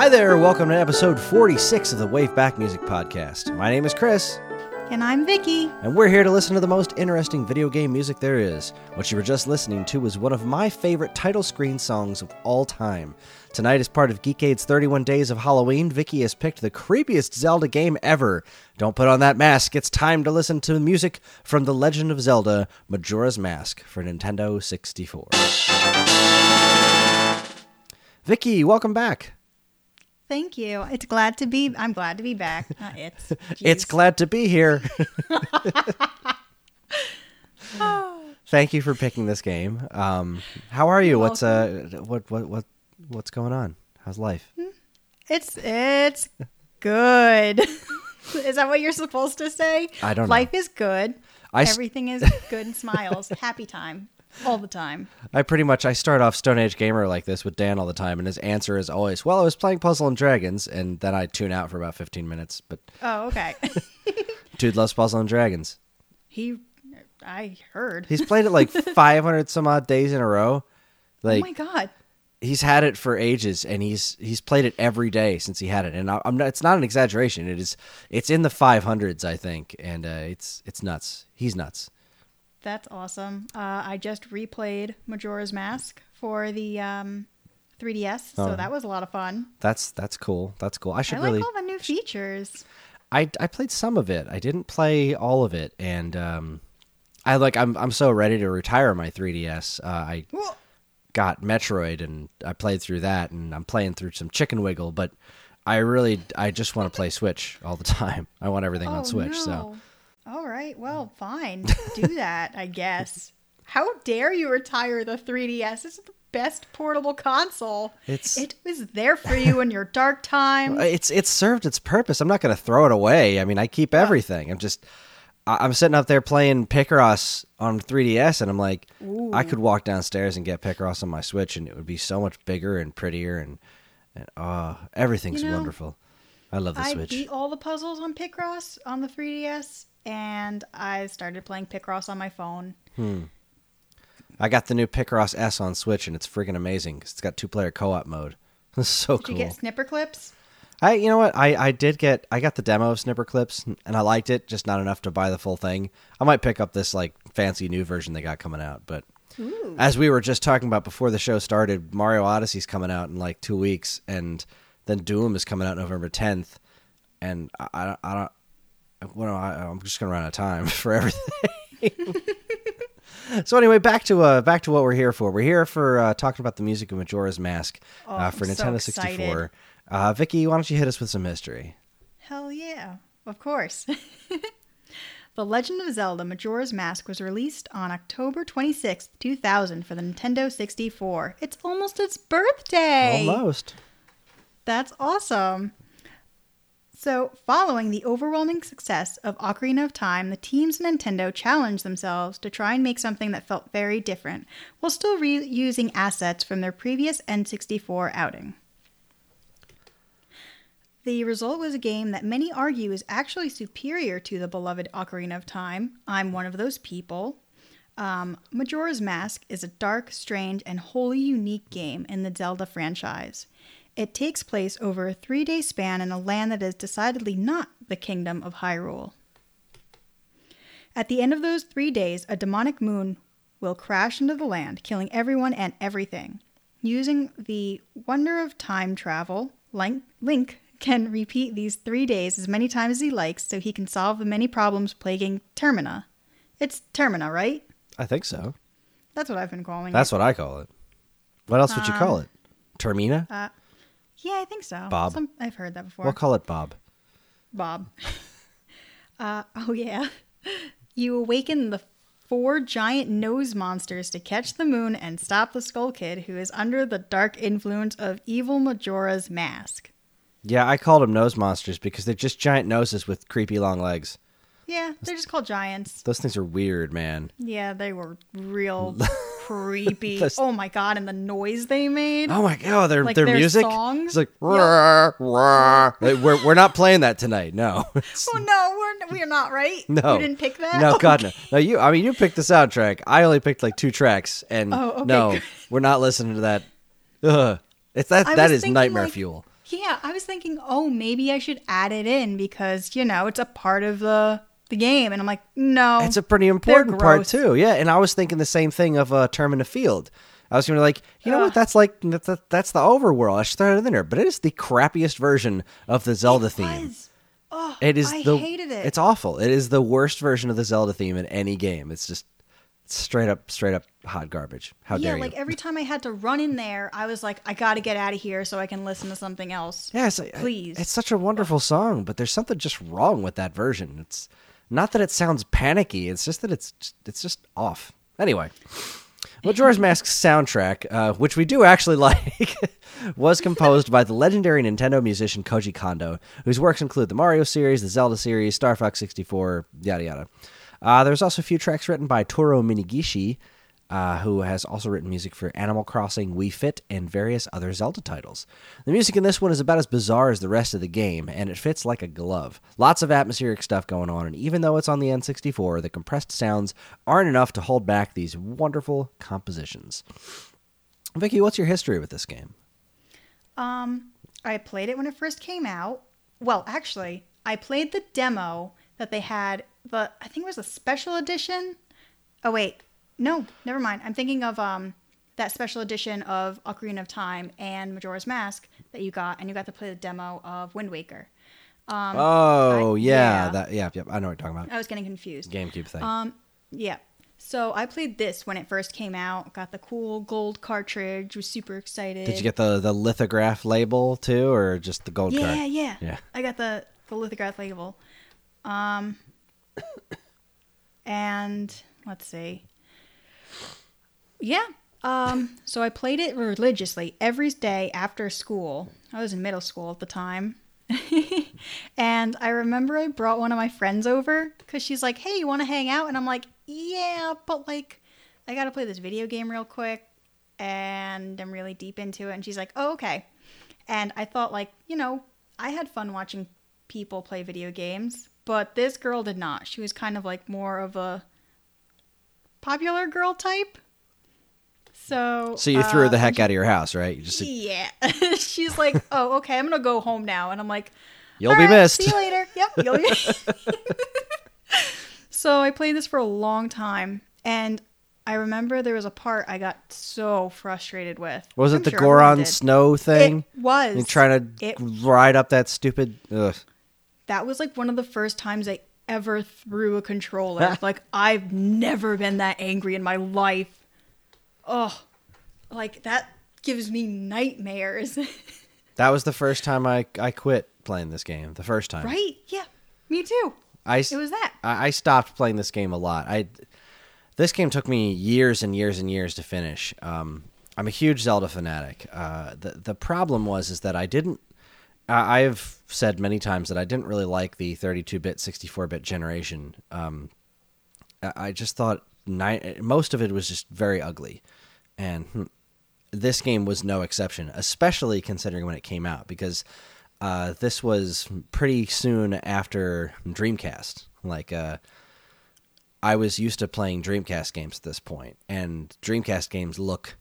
Hi there, welcome to episode 46 of the Wave Back Music Podcast. My name is Chris, And I'm Vicky. and we're here to listen to the most interesting video game music there is. What you were just listening to was one of my favorite title screen songs of all time. Tonight, as part of Geekade's 31 Days of Halloween, Vicky has picked the creepiest Zelda game ever. Don't put on that mask, it's time to listen to music from The Legend of Zelda Majora's Mask for Nintendo 64. Vicky, welcome back. Thank you. It's glad to be. I'm glad to be back. Not it's. It's glad to be here. Thank you for picking this game. Um, how are you? What's uh, what what what what's going on? How's life? It's it's good. is that what you're supposed to say? I don't know. Life is good. I s- Everything is good and smiles. Happy time all the time. I pretty much I start off Stone Age gamer like this with Dan all the time, and his answer is always, "Well, I was playing Puzzle and Dragons," and then I tune out for about fifteen minutes. But Oh, okay. dude loves Puzzle and Dragons. he, I heard. He's played it like five hundred some odd days in a row. Like, oh my god. he's had it for ages and he's he's played it every day since he had it and I, I'm not, it's not an exaggeration it is it's in the 500s I think and uh, it's it's nuts he's nuts That's awesome. Uh, I just replayed Majora's Mask for the um, 3DS, so Oh. that was a lot of fun. that's that's cool that's cool I should I like really all the new features. I I played some of it I didn't play all of it and um I like I'm I'm so ready to retire my 3DS uh, I Whoa. got Metroid and I played through that and I'm playing through some Chicken Wiggle but I really I just want to play Switch all the time I want everything on Switch so Oh, no. All right, well, fine. Do that, I guess. How dare you retire the 3DS? This is the best portable console. It's- it was there for you in your dark time. it's it's served its purpose. I'm not going to throw it away. I mean, I keep everything. I'm just I- I'm sitting up there playing Picross on 3DS, and I'm like, I could walk downstairs and get Picross on my Switch, and it would be so much bigger and prettier, and and uh, everything's You know, wonderful. I love the I Switch. beat all the puzzles on Picross on the 3DS, and I started playing Picross on my phone. Hmm. I got the new Picross S on Switch, and it's freaking amazing 'cause it's got two player co op mode. It's so Did cool. you get snipper clips? I you know what I I did get I got the demo of Snipper Clips and I liked it just not enough to buy the full thing. I might pick up this like fancy new version they got coming out, but Ooh. as we were just talking about before the show started, Mario Odyssey's coming out in like 2 weeks and then Doom is coming out November 10th and I I, I don't well, I, I'm just going to run out of time for everything. So anyway, back to uh, back to what we're here for. We're here for uh, talking about the music of Majora's Mask Oh, uh, for I'm so Nintendo 64. excited. Uh, Vicky, why don't you hit us with some history? Hell yeah, of course. the Legend of Zelda Majora's Mask was released on October 26th, 2000 for the Nintendo 64. It's almost its birthday. Almost. That's awesome. So, following the overwhelming success of Ocarina of Time, the teams at Nintendo challenged themselves to try and make something that felt very different, while still reusing assets from their previous N64 outing. The result was a game that many argue is actually superior to the beloved Ocarina of Time. I'm one of those people. Um, Majora's Mask is a dark, strange, and wholly unique game in the Zelda franchise. It takes place over a three day span in a land that is decidedly not the Kingdom of Hyrule. At the end of those three days, a demonic moon will crash into the land, killing everyone and everything. Using the wonder of time travel, Link, Link can repeat these three days as many times as he likes so he can solve the many problems plaguing Termina. It's Termina, right? I think so. That's what I've been calling it. That's it. what I call it. What else would you um, call it? Termina? Uh, Yeah, I think so. Bob. Some, I've heard that before. we'll call it Bob. Bob. uh, oh, yeah. You awaken the four giant nose monsters to catch the moon and stop the Skull Kid, who is under the dark influence of evil Majora's mask. Yeah, I called them nose monsters because they're just giant noses with creepy long legs. Yeah, they're just called giants. Those things are weird, man. Yeah, they were real creepy. That's- Oh my god, and the noise they made. Oh my god, their Like their their music. songs? It's like "Rah, rah." we're we're not playing that tonight. No. Oh no, we're we're not right. No. you didn't pick that. No, God, no. No, you. I mean, you picked the soundtrack. I only picked like two tracks, and Oh, okay, no, good. we're not listening to that. Ugh. It's that. I That is nightmare like, fuel. Yeah, I was thinking, oh, maybe I should add it in because you know it's a part of the the game, and I'm like, no, It's a pretty important part too. Yeah, and I was thinking the same thing of uh, Termina Field. I was gonna be like, you know what? That's like that's, that's the overworld. I should throw it in there, but it is the crappiest version of the Zelda theme. was. Oh, It is I the hated it. It's awful. It is the worst version of the Zelda theme in any game. It's just straight up, straight up hot garbage. How yeah, dare like every time I had to run in there, I was like, I got to get out of here so I can listen to something else. Yeah, it's, like- Please. It's such a wonderful song, but there's something just wrong with that version. It's not that it sounds panicky. It's just that it's it's just off. Anyway, Majora's Mask's soundtrack, uh, which we do actually like, was composed by the legendary Nintendo musician Koji Kondo, whose works include the Mario series, the Zelda series, Star Fox 64, yada yada. Uh, there's also a few tracks written by Toru Minegishi, uh, who has also written music for Animal Crossing, Wii Fit, and various other Zelda titles. The music in this one is about as bizarre as the rest of the game, and it fits like a glove. Lots of atmospheric stuff going on, and even though it's on the N64, the compressed sounds aren't enough to hold back these wonderful compositions. Vicky, what's your history with this game? Um, I played it when it first came out. Well, actually, I played the demo that they had. The I think it was a special edition. Oh wait, no, never mind. I'm thinking of um that special edition of Ocarina of Time and Majora's Mask that you got, and you got to play the demo of Wind Waker. Um, oh I- yeah, yeah. that yeah, yeah, I know what you're talking about. I was getting confused. GameCube thing. Um, yeah. So I played this when it first came out. Got the cool gold cartridge. Was super excited. Did you get the the lithograph label too, or just the gold Yeah, card? yeah. Yeah. I got the the lithograph label. Um and let's see. Yeah. Um so I played it religiously every day after school. I was in middle school at the time. and I remember I brought one of my friends over cuz she's like, "Hey, you want to hang out?" And I'm like, "Yeah, but like I got to play this video game real quick." And I'm really deep into it and she's like, "Oh, okay." And I thought, like, you know, I had fun watching people play video games, but this girl did not. She was kind of like more of a popular girl type. So, So you threw uh, the heck out of your house, right? You just Yeah. She's like, oh, okay, I'm going to go home now. And I'm like, You'll "All be right, missed." See you later. Yep. You'll be so I played this for a long time. And I remember there was a part I got so frustrated with. was it I'm the sure Goron snow thing? It was. You trying to It- ride up that stupid. Ugh. that was like one of the first times I ever threw a controller. like I've never been that angry in my life. Oh, like that gives me nightmares. That was the first time I I quit playing this game. The first time, right? Yeah, me too. I It was that. I, I stopped playing this game a lot. I this game took me years and years and years to finish. Um, I'm a huge Zelda fanatic. Uh, the the problem was is that I didn't. I I've said many times that I didn't really like the 32-bit, 64-bit generation. Um, I I just thought most of it was just very ugly, and hmm, this game was no exception, especially considering when it came out because uh, this was pretty soon after Dreamcast. Like, uh, I was used to playing Dreamcast games at this point, and Dreamcast games look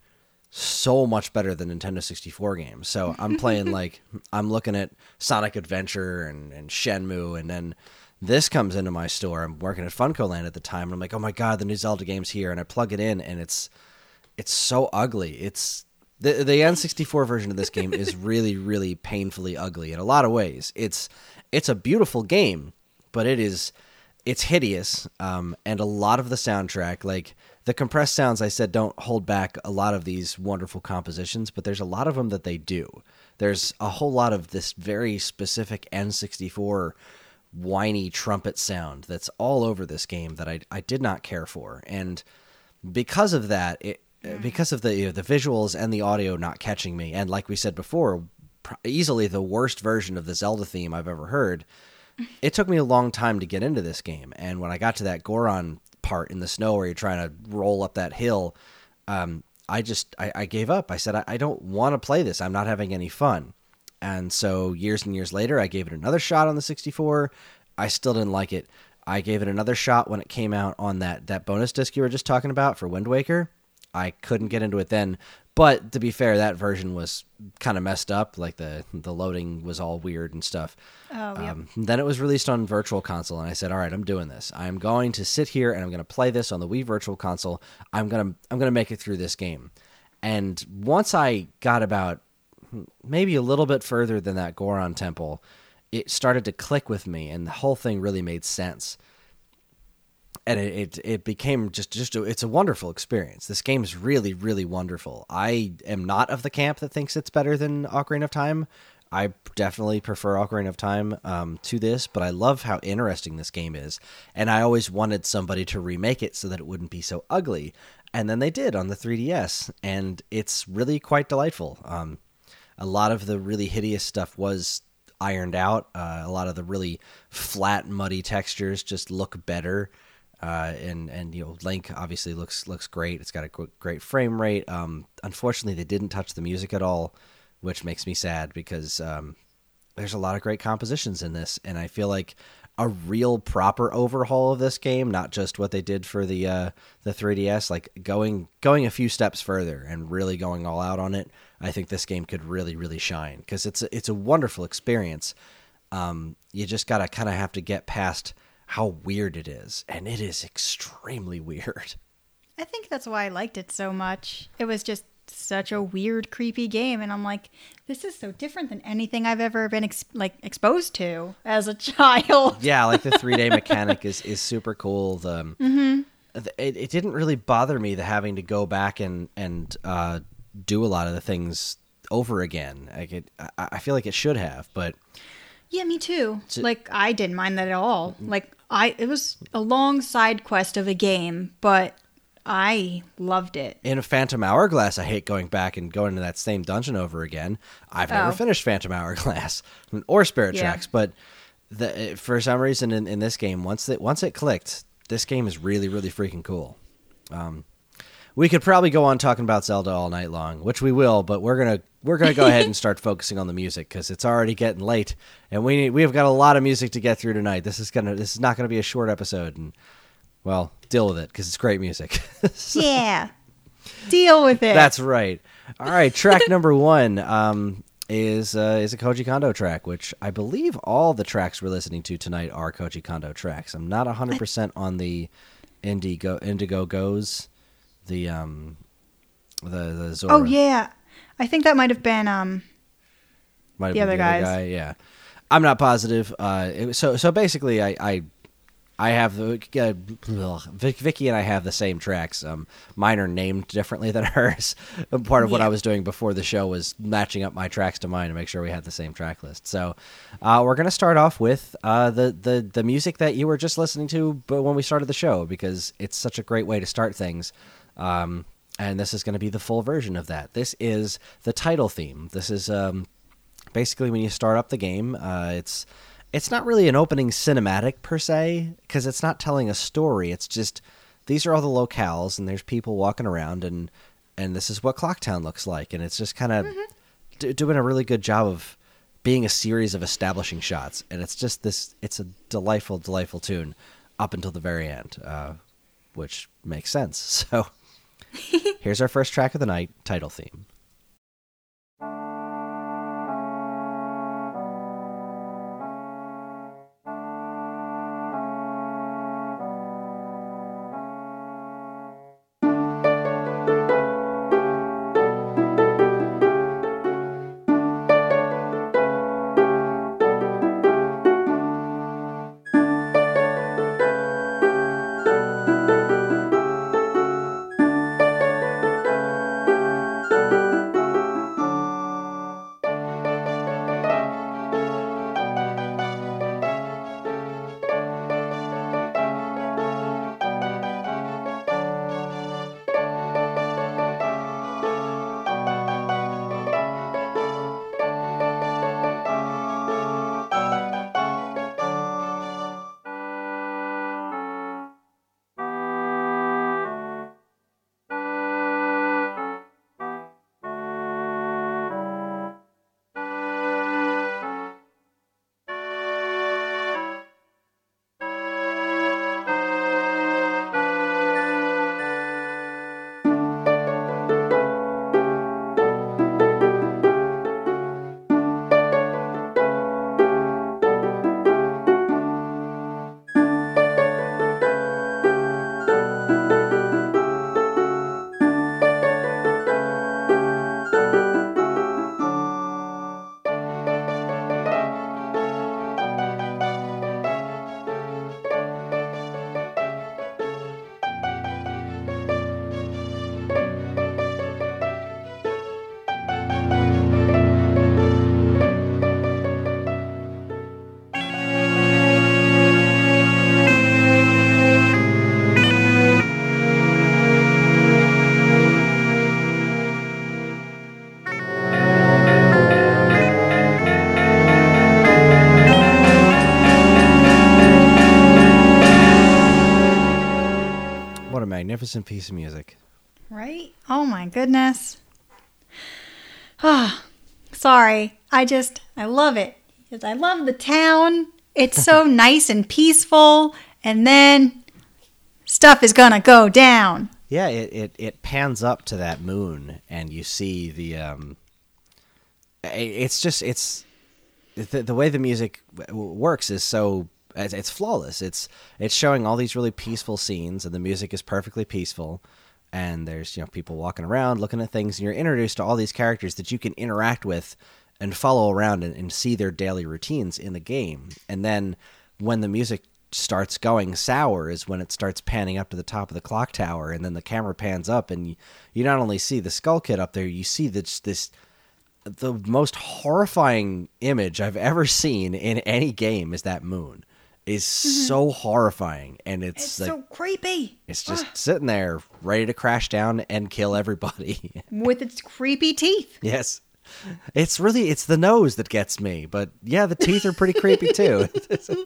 so much better than Nintendo 64 games. So I'm playing like I'm looking at Sonic Adventure and, and Shenmue, and then this comes into my store. I'm working at FuncoLand at the time, and I'm like, oh my god, the new Zelda game's here, and I plug it in, and it's it's so ugly. It's the the N64 version of this game is really really painfully ugly in a lot of ways. It's it's a beautiful game, but it is it's hideous um, and a lot of the soundtrack like the compressed sounds i said don't hold back a lot of these wonderful compositions but there's a lot of them that they do there's a whole lot of this very specific n64 whiny trumpet sound that's all over this game that i, I did not care for. And because of that it because of the you know, the visuals and the audio not catching me and like we said before pr- easily the worst version of the zelda theme i've ever heard it took me a long time to get into this game. And when i got to that goron part in the snow where you're trying to roll up that hill um, i just I, I gave up. I said i, I don't want to play this. I'm not having any fun and so years and years later i gave it another shot on the 64 i still didn't like it i gave it another shot when it came out on that that bonus disc you were just talking about for wind waker i couldn't get into it then but to be fair, that version was kind of messed up. Like the the loading was all weird and stuff. Oh, yep. Um, then it was released on Virtual Console, and I said, "All right, I'm doing this. I'm going to sit here and I'm going to play this on the Wii Virtual Console. I'm gonna I'm gonna make it through this game." And once I got about maybe a little bit further than that Goron Temple, it started to click with me, and the whole thing really made sense. And it, it, it became just just a, it's a wonderful experience. This game is really really wonderful. I am not of the camp that thinks it's better than Ocarina of Time. I definitely prefer Ocarina of Time um, to this, but I love how interesting this game is, and I always wanted somebody to remake it so that it wouldn't be so ugly. And then they did on the 3DS, and it's really quite delightful. Um, a lot of the really hideous stuff was ironed out. Uh, a lot of the really flat, muddy textures just look better. Uh, and and you know, Link obviously looks looks great. It's got a great frame rate. Um, unfortunately, they didn't touch the music at all, which makes me sad because um, there's a lot of great compositions in this, and I feel like a real proper overhaul of this game, not just what they did for the uh, the 3DS, like going going a few steps further and really going all out on it. I think this game could really really shine because it's a, it's a wonderful experience. Um, you just gotta kind of have to get past how weird it is, and it is extremely weird. I think that's why I liked it so much. It was just such a weird, creepy game, and I'm like, this is so different than anything I've ever been ex- like exposed to as a child. yeah, like the three day mechanic is is super cool. The, mm-hmm. it, it didn't really bother me the having to go back and and uh, do a lot of the things over again. Like it, I, I feel like it should have, but yeah, me too. like I didn't mind that at all. Like I, it was a long side quest of a game, but I loved it. In a Phantom Hourglass, I hate going back and going to that same dungeon over again. I've never Oh. finished Phantom Hourglass or Spirit Yeah. Tracks, but the, for some reason in, in this game, once it once it clicked, this game is really really freaking cool. Um, we could probably go on talking about Zelda all night long, which we will, but we're gonna we're gonna go ahead and start focusing on the music because it's already getting late, and we we have got a lot of music to get through tonight. This is gonna this is not gonna be a short episode, and well, deal with it because it's great music. Yeah. Deal with it. That's right. All right, track number one um, is uh, is a Koji Kondo track, which I believe all the tracks we're listening to tonight are Koji Kondo tracks. I'm not 100 percent on the Indigo Indigo-Go's, the um, the the Zora. Oh yeah. I think that might have been um Might the other guys. guy. Yeah, I'm not positive. Uh, it, so so basically, I. I I have the uh, Vic, Vicky and I have the same tracks. Um, mine are named differently than hers. Part of what Yeah. I was doing before the show was matching up my tracks to mine to make sure we had the same track list. So, uh, we're gonna start off with uh, the the the music that you were just listening to, but when we started the show, because it's such a great way to start things. Um, and this is going to be the full version of that. This is the title theme. This is um, basically when you start up the game uh, it's it's not really an opening cinematic per se because it's not telling a story. It's just these are all the locales and there's people walking around and and this is what clocktown looks like. And it's just kind of d- doing a really good job of being a series of establishing shots. And it's just this it's a delightful delightful tune up until the very end uh, which makes sense. So here's our first track of the night title theme magnificent piece of music. Right? Oh my goodness. Ah, sorry. I just I love it. Because I love the town. It's so nice and peaceful. And then stuff is gonna go down. Yeah, it, it, it pans up to that moon, and you see the. Um, it's just it's the, the way the music w- works is so it's, it's flawless. It's it's showing all these really peaceful scenes, and the music is perfectly peaceful. And there's you know people walking around looking at things, and you're introduced to all these characters that you can interact with and follow around and, and see their daily routines in the game. And then when the music starts going sour is when it starts panning up to the top of the clock tower and then the camera pans up and you, you not only see the skull kid up there you see this this the most horrifying image i've ever seen in any game is that moon is so horrifying and it's, It's like so creepy. it's just sitting there ready to crash down and kill everybody. With its creepy teeth. yes. It's really it's the nose that gets me but yeah the teeth are pretty creepy too.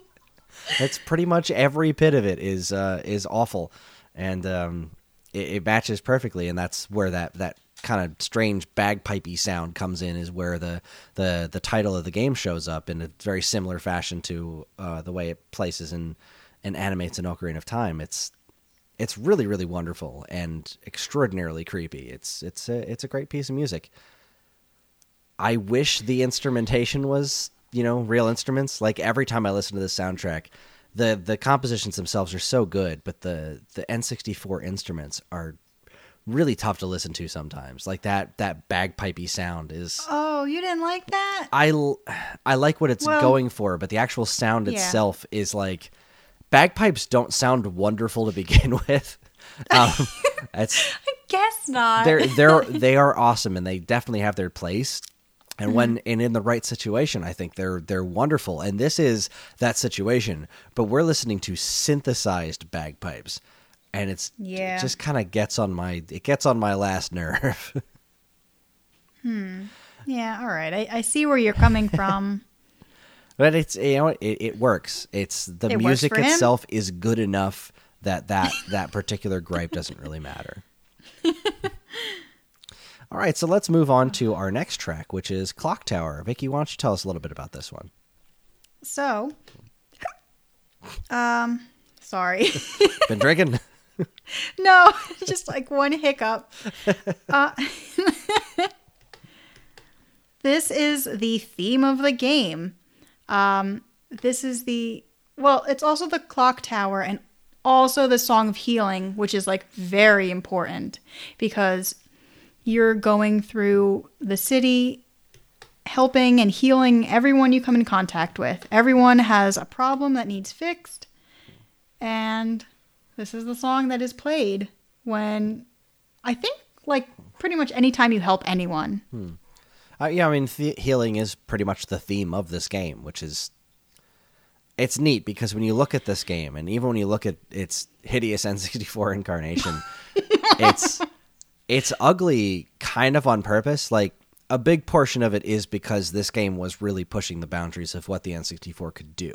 It's pretty much every bit of it is uh is awful and um it, it matches perfectly and that's where that that kind of strange bagpipey sound comes in is where the the the title of the game shows up in a very similar fashion to uh the way it places and and animates an Ocarina of Time. It's it's really really wonderful and extraordinarily creepy. It's it's a, it's a great piece of music. I wish the instrumentation was, you know, real instruments. Like every time I listen to this soundtrack, the the compositions themselves are so good, but the the N64 instruments are really tough to listen to sometimes. Like that that bagpipey sound is Oh, you didn't like that? I I like what it's Well- going for, but the actual sound Yeah. itself is like bagpipes don't sound wonderful to begin with. Um, it's I guess not. they're they're they are awesome and they definitely have their place and when and in the right situation i think they're they're wonderful and this is that situation but we're listening to synthesized bagpipes and it's Yeah. it just kind of gets on my it gets on my last nerve yeah, all right. I, I see where you're coming from. but it's you know it, it works it's the It music for him. itself is good enough that that that particular gripe doesn't really matter all right so let's move on to our next track which is clock tower vicky why don't you tell us a little bit about this one So, um, sorry. been drinking no, just like one hiccup. Uh, this is the theme of the game. Um, this is the well, it's also the clock tower and also the song of healing, which is like very important because you're going through the city helping and healing everyone you come in contact with. Everyone has a problem that needs fixed. And this is the song that is played when I think like pretty much anytime you help anyone. Uh, yeah, I mean, th- healing is pretty much the theme of this game, which is it's neat because when you look at this game, and even when you look at its hideous N64 incarnation, it's it's ugly, kind of on purpose. Like a big portion of it is because this game was really pushing the boundaries of what the N64 could do.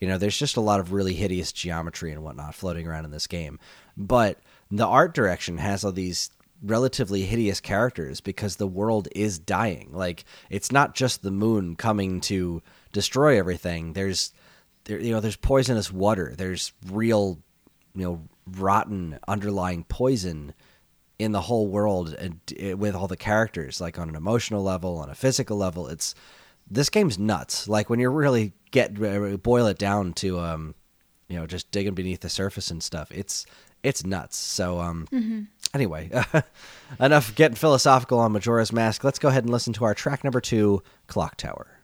You know, there's just a lot of really hideous geometry and whatnot floating around in this game, but the art direction has all these relatively hideous characters because the world is dying. Like it's not just the moon coming to destroy everything. There's there you know there's poisonous water. There's real you know rotten underlying poison in the whole world and uh, with all the characters like on an emotional level, on a physical level. It's this game's nuts. Like when you really get uh, boil it down to um you know just digging beneath the surface and stuff. It's it's nuts. So um anyway, enough getting philosophical on Majora's Mask. Let's go ahead and listen to our track number 2, Clock Tower.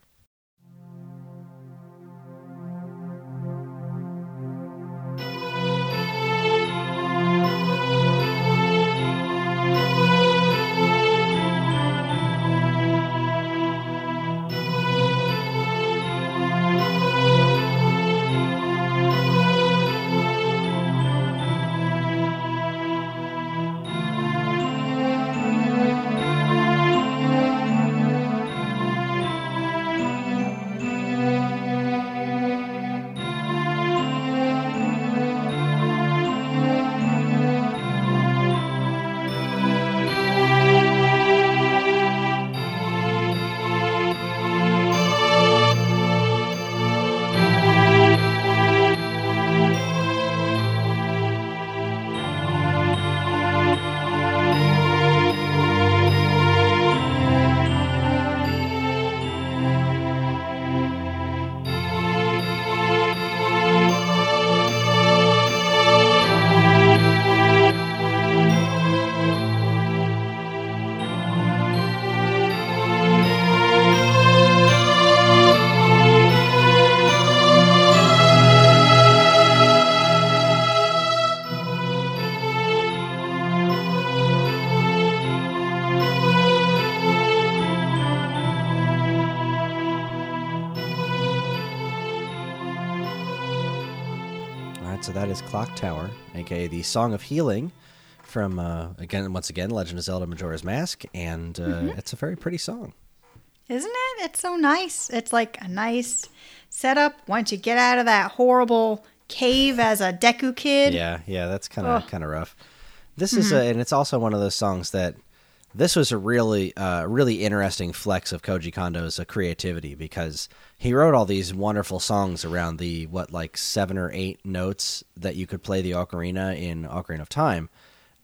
Tower, aka the Song of Healing from uh, again once again Legend of Zelda Majora's Mask, and uh, Mm-hmm. it's a very pretty song. Isn't it? It's so nice. It's like a nice setup once you get out of that horrible cave as a Deku kid. Yeah, yeah, that's kind of kind of rough. This is a, and it's also one of those songs that this was a really uh, really interesting flex of Koji Kondo's uh, creativity because he wrote all these wonderful songs around the what like seven or eight notes that you could play the ocarina in Ocarina of Time,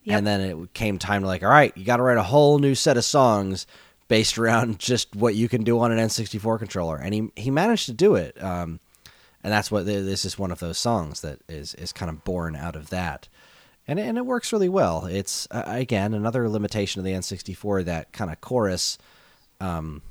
Yep. and then it came time to like, all right, you got to write a whole new set of songs based around just what you can do on an N64 controller, and he he managed to do it. Um, and that's what this is one of those songs that is is kind of born out of that and and it works really well. It's uh, again another limitation of the N64 that kind of chorus um,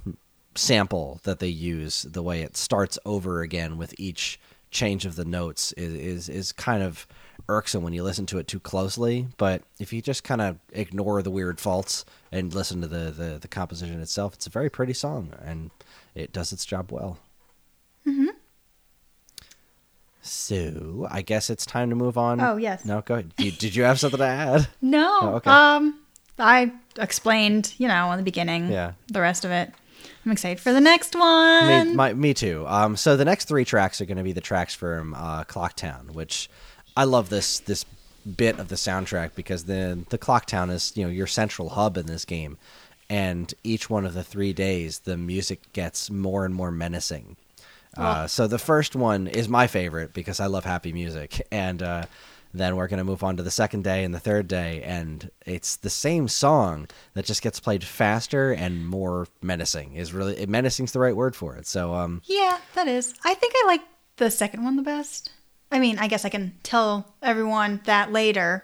sample that they use the way it starts over again with each change of the notes is is, is kind of irksome when you listen to it too closely. But if you just kind of ignore the weird faults and listen to the, the the composition itself it's a very pretty song and it does its job well so I guess it's time to move on. Oh, yes. No, go ahead. You, did you have something to add? No. Oh, okay. Um I explained, you know, in the beginning. Yeah. The rest of it. I'm excited for the next one. me, my, me too. Um, so the next three tracks are going to be the tracks from uh, Clocktown, which I love this this bit of the soundtrack because then the the Clocktown is you know your central hub in this game, and each one of the three days the music gets more and more menacing. Uh, so the first one is my favorite because I love happy music, and uh, then we're gonna move on to the second day and the third day, and it's the same song that just gets played faster and more menacing. Is really menacing's the right word for it. So um, Yeah, that is. I think I like the second one the best. I mean, I guess I can tell everyone that later.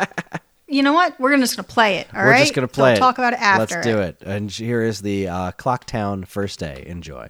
you know what? We're just gonna play it. All we're right? just gonna play We'll it. talk about it after. Let's do it. And here is the uh, Clocktown first day. Enjoy.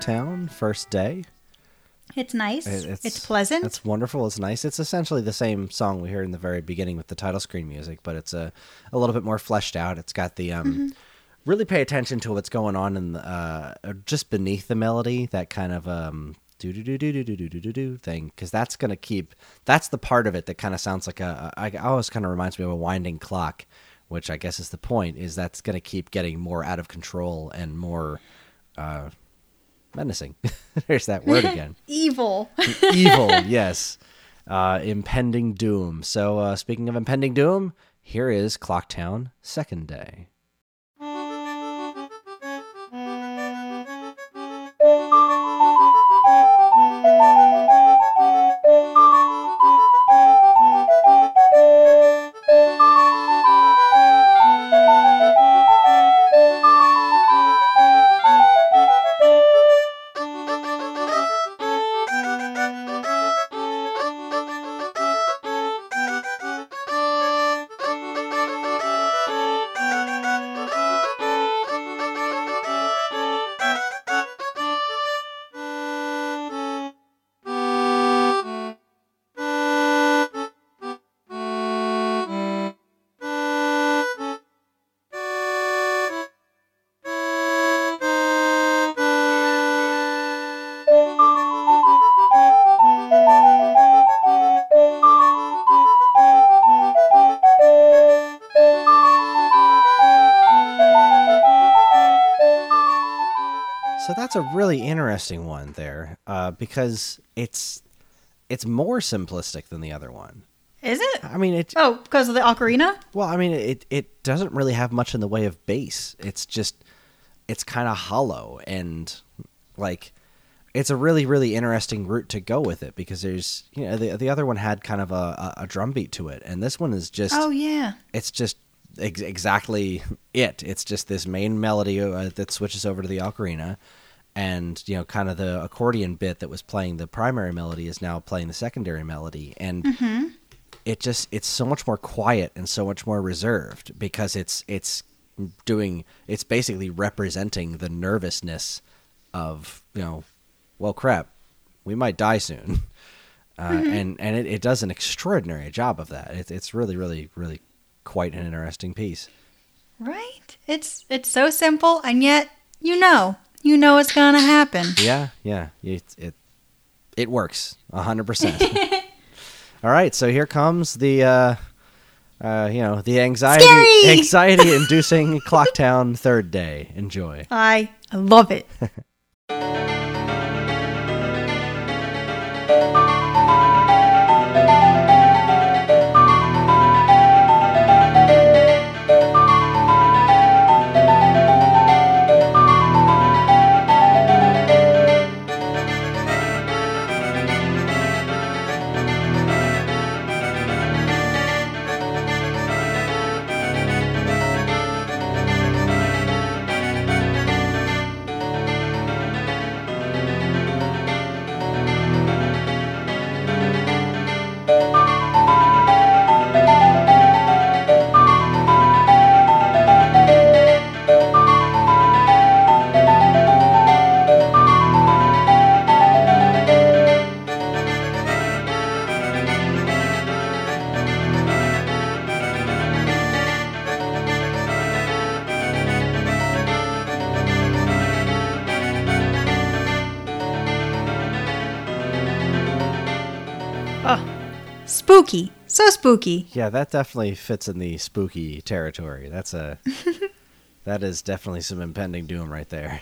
Clocktown first day. It's nice. It- It's, pleasant. It's wonderful. It's nice. It's essentially the same song we heard in the very beginning with the title screen music, but it's a a little bit more fleshed out. It's got the um, Mm-hmm. really pay attention to what's going on in the uh, just beneath the melody. That kind of um. Do do do do do do do do do do thing because that's gonna keep that's the part of it that kind of sounds like a I I always kind of reminds me of a winding clock, which I guess is the point is that's gonna keep getting more out of control and more uh, menacing. There's that word again Evil. evil yes uh impending doom so uh speaking of impending doom here is clocktown second day a really interesting one there, uh, because it's it's more simplistic than the other one. Is it? I mean, it. Oh, because of the ocarina? Well, I mean, it it doesn't really have much in the way of bass. It's just it's kind of hollow and like it's a really really interesting route to go with it because there's you know the the other one had kind of a a, a drum beat to it, and this one is just Oh yeah. it's just ex- exactly it. It's just this main melody uh, that switches over to the ocarina, and you know, kind of the accordion bit that was playing the primary melody is now playing the secondary melody, and it just it's so much more quiet and so much more reserved because it's it's doing it's basically representing the nervousness of you know, well, crap, we might die soon. Uh, and and it, it does an extraordinary job of that. It's it's really really really quite an interesting piece. Right? It's it's so simple and yet you know. You know it's gonna happen. Yeah, yeah, it it, it works a hundred percent. All right, so here comes the uh, uh, you know the anxiety Scary! anxiety inducing Clocktown third day. Enjoy. I I love it. Spooky. So spooky. Yeah, that definitely fits in the spooky territory. That's a that is definitely some impending doom right there.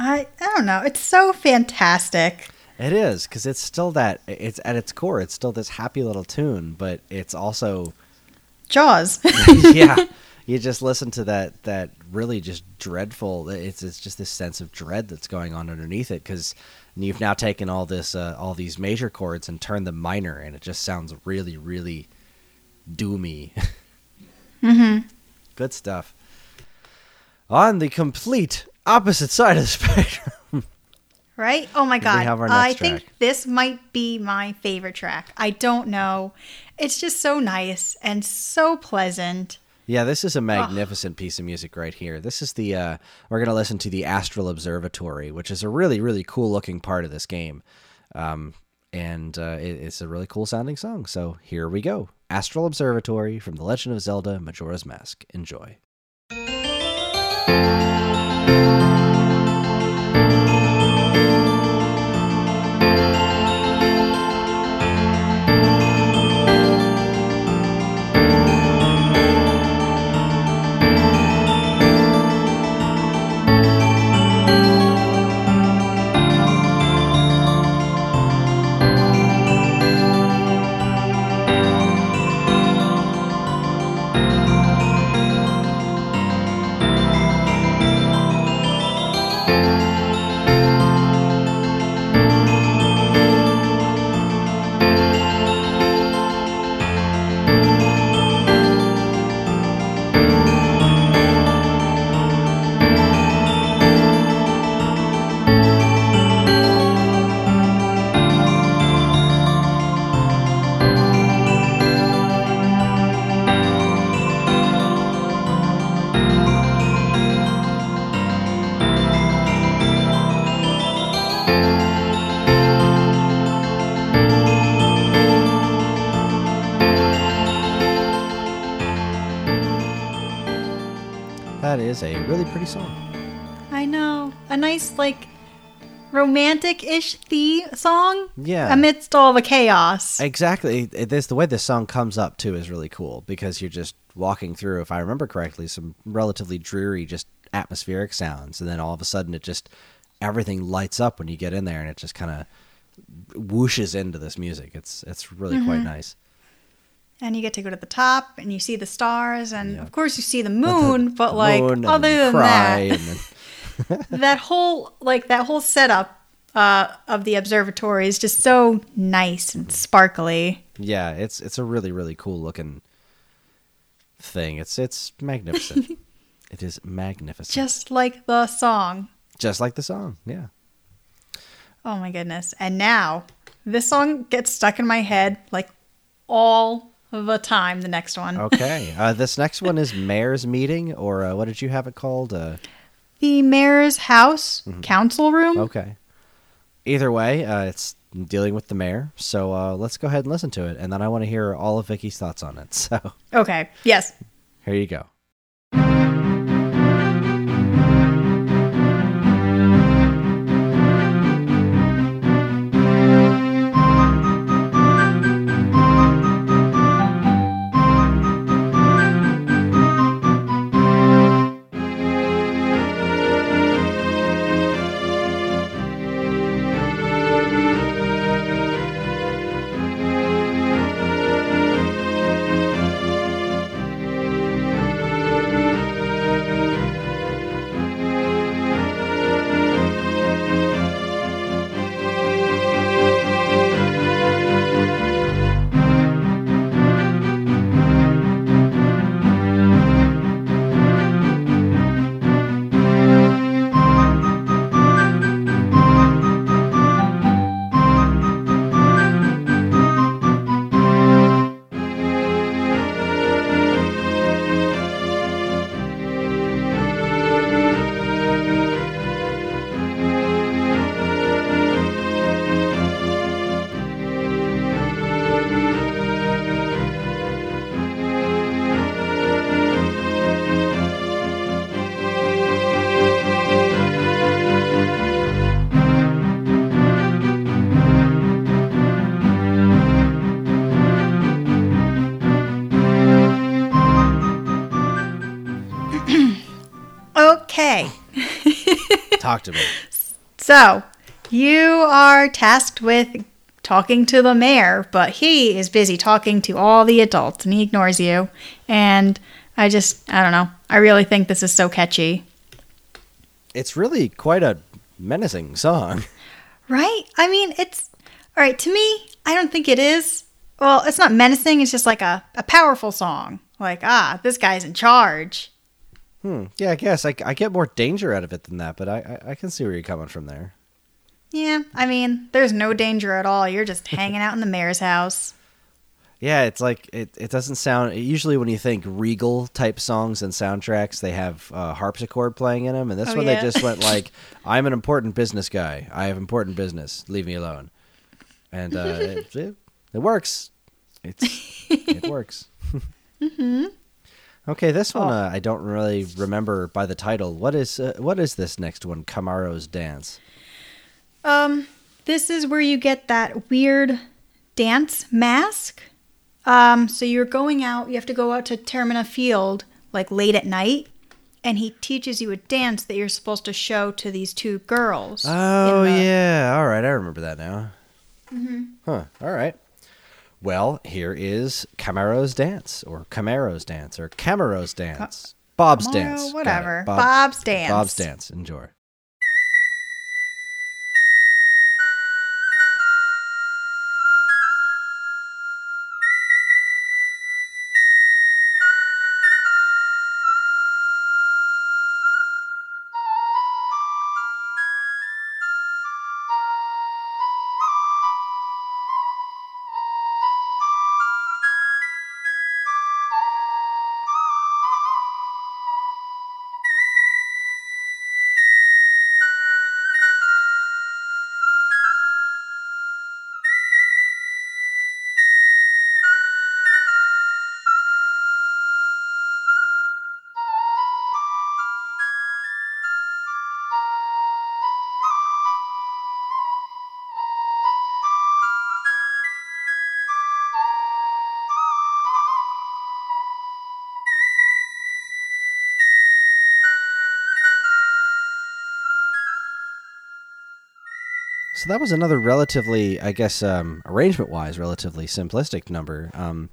I I don't know. It's so fantastic. It is because it's still that it's at its core. It's still this happy little tune, but it's also Jaws. yeah. You just listen to that that really just dreadful. It's it's just this sense of dread that's going on underneath it because you've now taken all this uh, all these major chords and turned them minor, and it just sounds really really doomy. mm-hmm. Good stuff. On the complete opposite side of the spectrum. Right? Oh my we god. have our I next think this might be my favorite track. I don't know. It's just so nice and so pleasant. Yeah, this is a magnificent piece of music right here. This is the uh, we're gonna listen to the Astral Observatory, which is a really really cool looking part of this game, um, and uh, it, it's a really cool sounding song. So here we go, Astral Observatory from The Legend of Zelda: Majora's Mask. Enjoy. Romantic-ish theme song Yeah. amidst all the chaos. Exactly. This the way this song comes up too is really cool because you're just walking through, if I remember correctly, some relatively dreary, just atmospheric sounds, and then all of a sudden it just everything lights up when you get in there, and it just kind of whooshes into this music. It's it's really quite mm-hmm. nice. And you get to go to the top and you see the stars, and Yeah. of course you see the moon. But, like Moon, other than cry, that, that whole like that whole setup uh, of the observatory is just so nice and sparkly. yeah, it's it's a really really cool looking thing. It's it's magnificent. it is magnificent, Just like the song. just like the song. Yeah. Oh my goodness. And now this song gets stuck in my head like all the time, the next one. Okay. uh, this next one is Mayor's Meeting, or uh, what did you have it called? Uh, The mayor's house Mm-hmm. council room. okay. Either way, uh, it's dealing with the mayor. So uh, let's go ahead and listen to it, and then I want to hear all of Vicky's thoughts on it. So Okay. Yes. here you go. Talk to me. So you are tasked with talking to the mayor, but he is busy talking to all the adults and he ignores you. And I just, I don't know. I really think this is so catchy. It's really quite a menacing song. Right? I mean, it's all right to me. I don't think it is. Well, it's not menacing. It's just like a, a powerful song. Like, ah, this guy's in charge. Hmm. Yeah, I guess I, I get more danger out of it than that, but I, I, I can see where you're coming from there. Yeah, I mean, there's no danger at all. You're just hanging out in the mayor's house. Yeah, it's like it, it doesn't sound usually when you think regal type songs and soundtracks, they have uh, harpsichord playing in them, and this Oh, one yeah. they just went like, "I'm an important business guy. I have important business. Leave me alone." And uh, it, it, it works. It's it works. mm-hmm. Okay, this one Oh. uh, I don't really remember by the title. What is uh, what is this next one? Kamaro's dance. Um, this is where you get that weird dance mask. Um, so you're going out, you have to go out to Termina Field like late at night, and he teaches you a dance that you're supposed to show to these two girls. Oh the- yeah, all right, I remember that now. Hmm. Huh. All right. Well, here is Kamaro's dance, or Kamaro's dance, or Kamaro's dance, Bob's Camaro, dance, whatever. Bob- Bob's dance. Bob's dance. Enjoy. So that was another relatively, I guess, um, arrangement wise, relatively simplistic number. Um,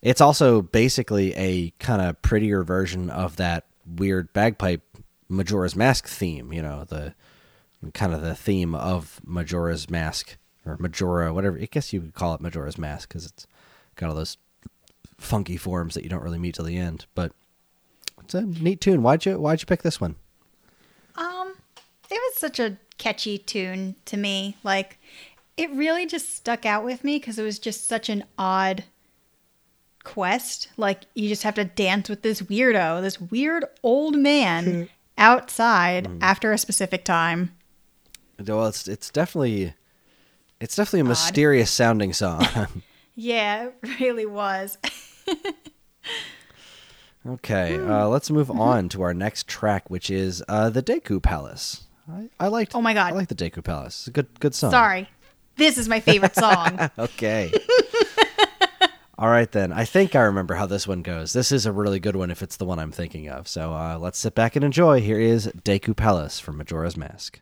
it's also basically a kind of prettier version of that weird bagpipe Majora's Mask theme, you know, the kind of the theme of Majora's Mask or Majora, whatever. I guess you would call it Majora's Mask because it's got all those funky forms that you don't really meet till the end. But it's a neat tune. Why'd you Why'd you pick this one? Um, it was such a catchy tune to me. Like, it really just stuck out with me because it was just such an odd quest. Like, you just have to dance with this weirdo, this weird old man outside after a specific time. Well, it's it's definitely it's definitely a mysterious sounding song. Yeah, it really was. okay, uh, let's move on to our next track, which is uh, the Deku Palace. I, I liked. Oh my God. I like the Deku Palace. It's a good good song. Sorry. This is my favorite song. Okay. All right then. I think I remember how this one goes. This is a really good one if it's the one I'm thinking of. So uh, let's sit back and enjoy. Here is Deku Palace from Majora's Mask.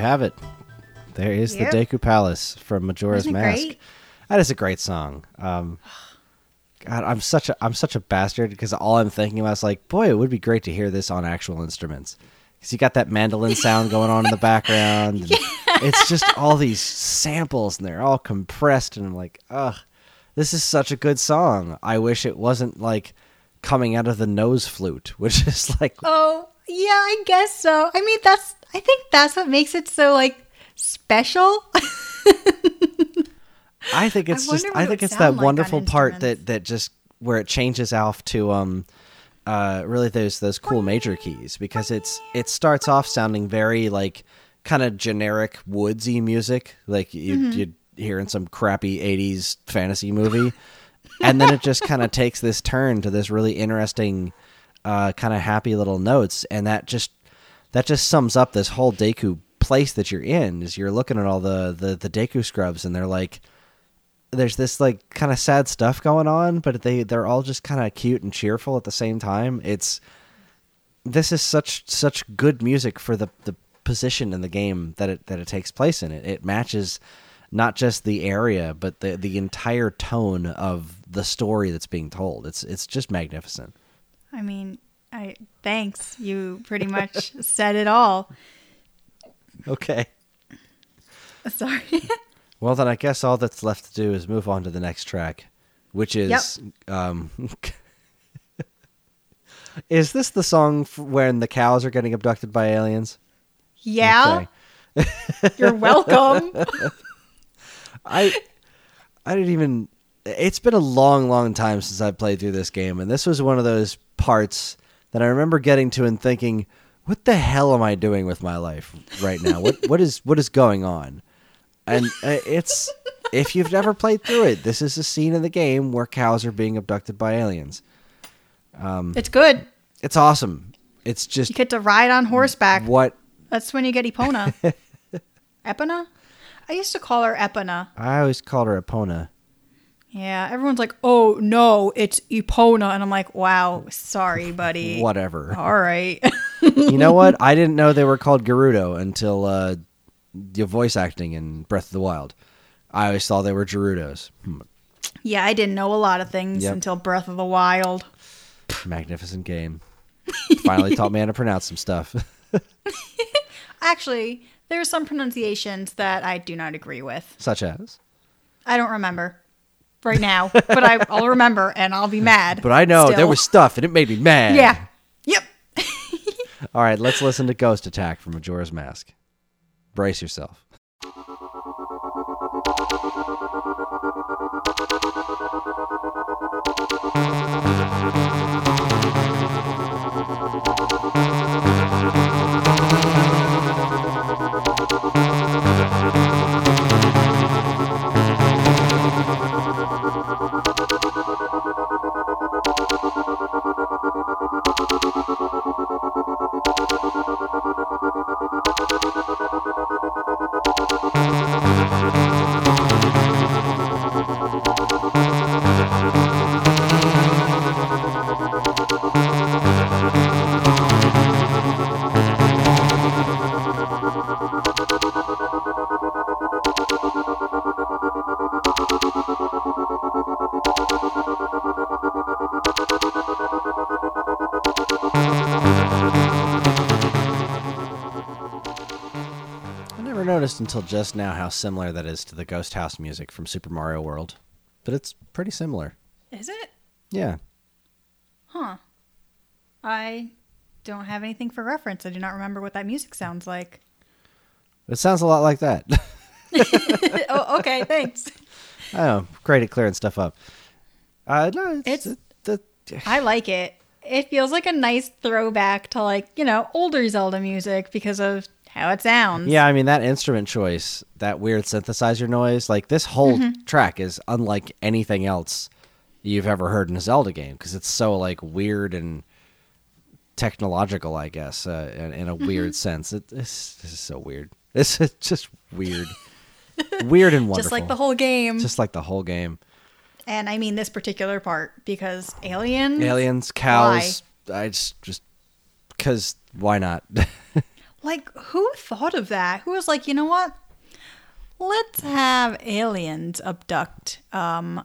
You have it. There is Yep. the Deku Palace from Majora's Mask. great? That is a great song. Um, God, I'm such a I'm such a bastard because all I'm thinking about is like, boy, it would be great to hear this on actual instruments. Because you got that mandolin sound going on in the background. and It's just all these samples and they're all compressed, and I'm like, ugh, this is such a good song. I wish it wasn't like coming out of the nose flute, which is like Oh, yeah, I guess so. I mean, that's I think that's what makes it so like special. I think it's I just I what it think it's that like wonderful part that that just where it changes off to um uh really those those cool major keys because it's it starts off sounding very like kind of generic woodsy music like you Mm-hmm. you'd hear in some crappy 80s fantasy movie and then it just kind of takes this turn to this really interesting uh kind of happy little notes and that just that just sums up this whole Deku place that you're in is you're looking at all the the, the Deku scrubs and they're like there's this like kind of sad stuff going on, but they they're all just kind of cute and cheerful at the same time. It's this is such such good music for the the position in the game that it that it takes place in. It it matches not just the area, but the the entire tone of the story that's being told. It's it's just magnificent. I mean, I thanks. You pretty much said it all. Okay. Sorry. Well, then I guess all that's left to do is move on to the next track, which is um Is this the song when the cows are getting abducted by aliens? yeah. Okay. You're welcome. I I didn't even it's been a long long time since I played through this game and this was one of those parts that I remember getting to and thinking what the hell am I doing with my life right now? what what is what is going on? And uh, it's if you've never played through it, this is a scene in the game where cows are being abducted by aliens. it's good. It's awesome. It's just You get to ride on horseback. what That's when you get Epona. Epona? I used to call her Epona. I always called her Epona. Yeah, everyone's like, "Oh no, it's Epona," and I'm like, "Wow, sorry, buddy." Whatever. All right. you know what? I didn't know they were called Gerudo until uh, the voice acting in Breath of the Wild. I always thought they were Gerudos. Hmm, yeah, I didn't know a lot of things Yep. until Breath of the Wild. Magnificent game. Finally taught me how to pronounce some stuff. Actually, there's some pronunciations that I do not agree with. Such as. I don't remember right now, but I, I'll remember and I'll be mad. But I know there was stuff and it made me mad. Yeah. Yep. All right, let's listen to Ghost Attack from Majora's Mask. Brace yourself. Thank you. Noticed until just now how similar that is to the Ghost House music from Super Mario World. But it's pretty similar. Is it? Yeah. Huh. I don't have anything for reference. I do not remember what that music sounds like. It sounds a lot like that. oh, okay. Thanks. I know. Great at clearing stuff up. Uh, no, it's, It's- the, I like it. It feels like a nice throwback to like, you know, older Zelda music because of how it sounds. yeah. I mean that instrument choice, that weird synthesizer noise, like this whole track is unlike anything else you've ever heard in a Zelda game because it's so like weird and technological, I guess, uh, in, in a weird sense. It, this, this is so weird. It's just weird, weird and wonderful. Just like the whole game. just like the whole game. and I mean this particular part because aliens. Aliens, cows. I just just because why not? Like, who thought of that? Who was like, you know what? Let's have aliens abduct um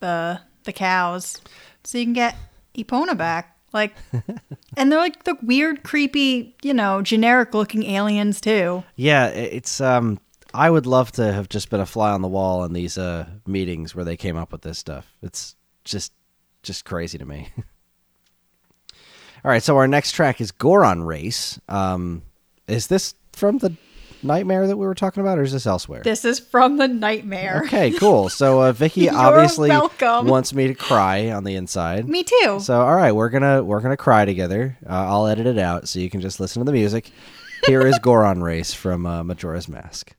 the the cows so you can get Epona back. Like, and they're like the weird, creepy, you know, generic looking aliens too. yeah, it's um. I would love to have just been a fly on the wall in these uh meetings where they came up with this stuff. It's just just crazy to me. All right, so our next track is Goron Race. Um, is this from the nightmare that we were talking about, or is this elsewhere? This is from the nightmare. Okay, cool. So uh, Vicky obviously welcome. wants me to cry on the inside. Me too. So all right, we're gonna we're gonna cry together. Uh, I'll edit it out so you can just listen to the music. Here is Goron Race from uh, Majora's Mask.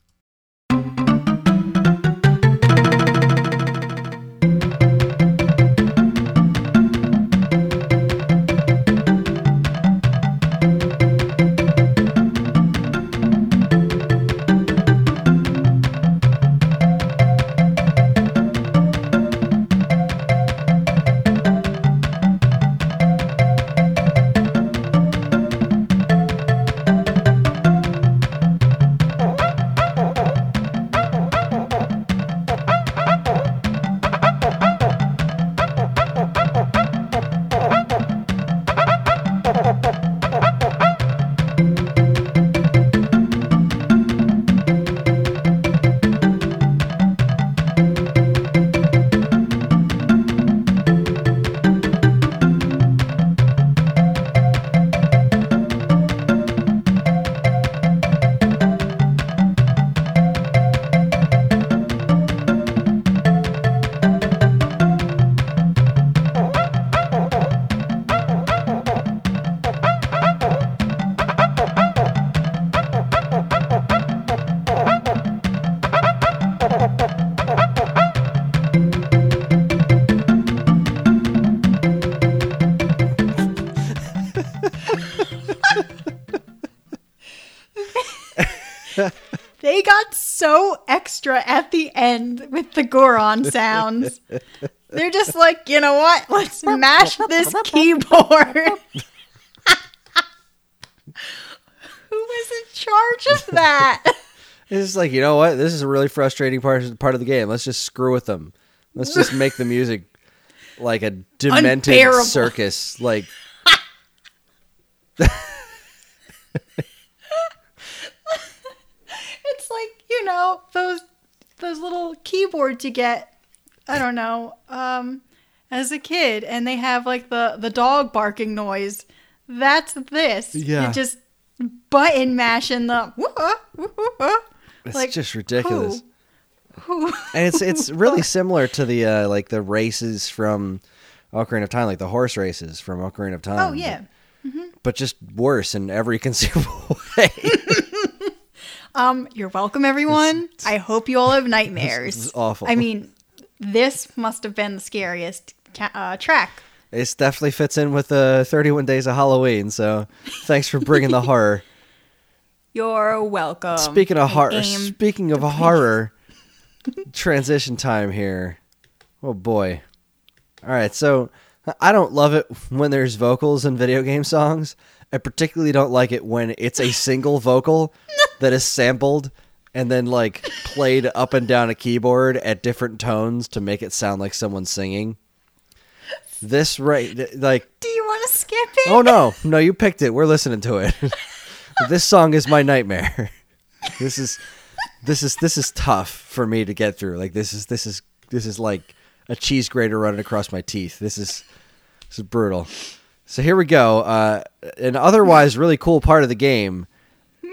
End with the Goron sounds. They're just like, you know what? Let's mash this keyboard. Who was in charge of that? It's like you know what? This is a really frustrating part part of the game. Let's just screw with them. Let's just make the music like a demented Unbearable. circus. Like It's like, you know, those those little keyboards you get, I don't know, um, as a kid and they have like the the dog barking noise. That's this. Yeah. You're just button mashing the it's Like, just ridiculous. Who? and it's it's really similar to the uh, like the races from Ocarina of Time, like the horse races from Ocarina of Time. Oh yeah. but just worse in every conceivable way. Um, you're welcome, everyone. I hope you all have nightmares. This is awful. I mean, this must have been the scariest ca- uh, track. It definitely fits in with the 31 Days of Halloween. So thanks for bringing the horror. You're welcome. Speaking of horror, speaking of horror, transition time here. Oh boy! All right, so I don't love it when there's vocals in video game songs. I particularly don't like it when it's a single vocal that is sampled and then like played up and down a keyboard at different tones to make it sound like someone's singing. This right, like Do you want to skip it? Oh no, no, you picked it. We're listening to it. this song is my nightmare. This is this is this is tough for me to get through. Like this is this is this is like a cheese grater running across my teeth. This is this is brutal. So here we go. Uh, an otherwise really cool part of the game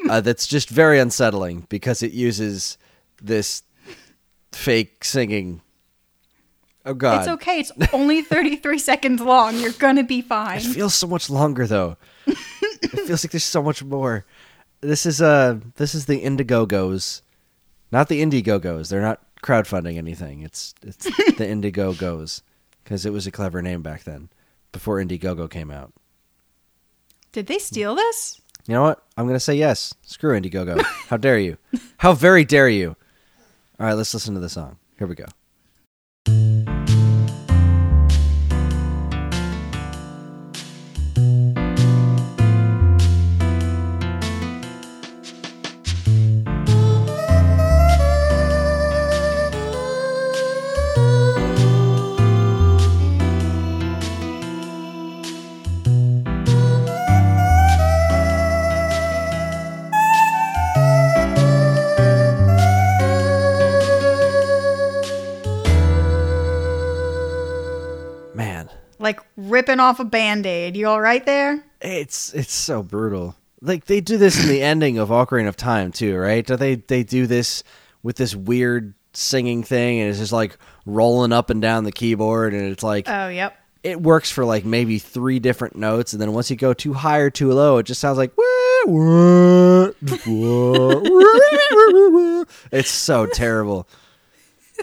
uh, that's just very unsettling because it uses this fake singing. Oh God! It's okay. It's only 33 seconds long. You're going to be fine. It feels so much longer though. it feels like there's so much more. This is uh this is the Indigo-Go's. Not the Indiegogos. They're not crowdfunding anything. It's it's the Indigo-Go's cuz it was a clever name back then before Indiegogo came out. Did they steal this? You know what? I'm going to say yes. Screw Indiegogo. How dare you? How very dare you? All right, let's listen to the song. Here we go. Like ripping off a band aid. You all right there? It's it's so brutal. Like they do this in the ending of Ocarina of Time too, right? They they do this with this weird singing thing, and it's just like rolling up and down the keyboard, and it's like Oh, yep. it works for like maybe three different notes, and then once you go too high or too low, it just sounds like. it's so terrible,